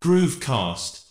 Groovecast.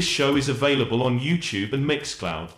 This show is available on YouTube and Mixcloud.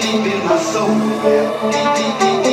Deep in my soul.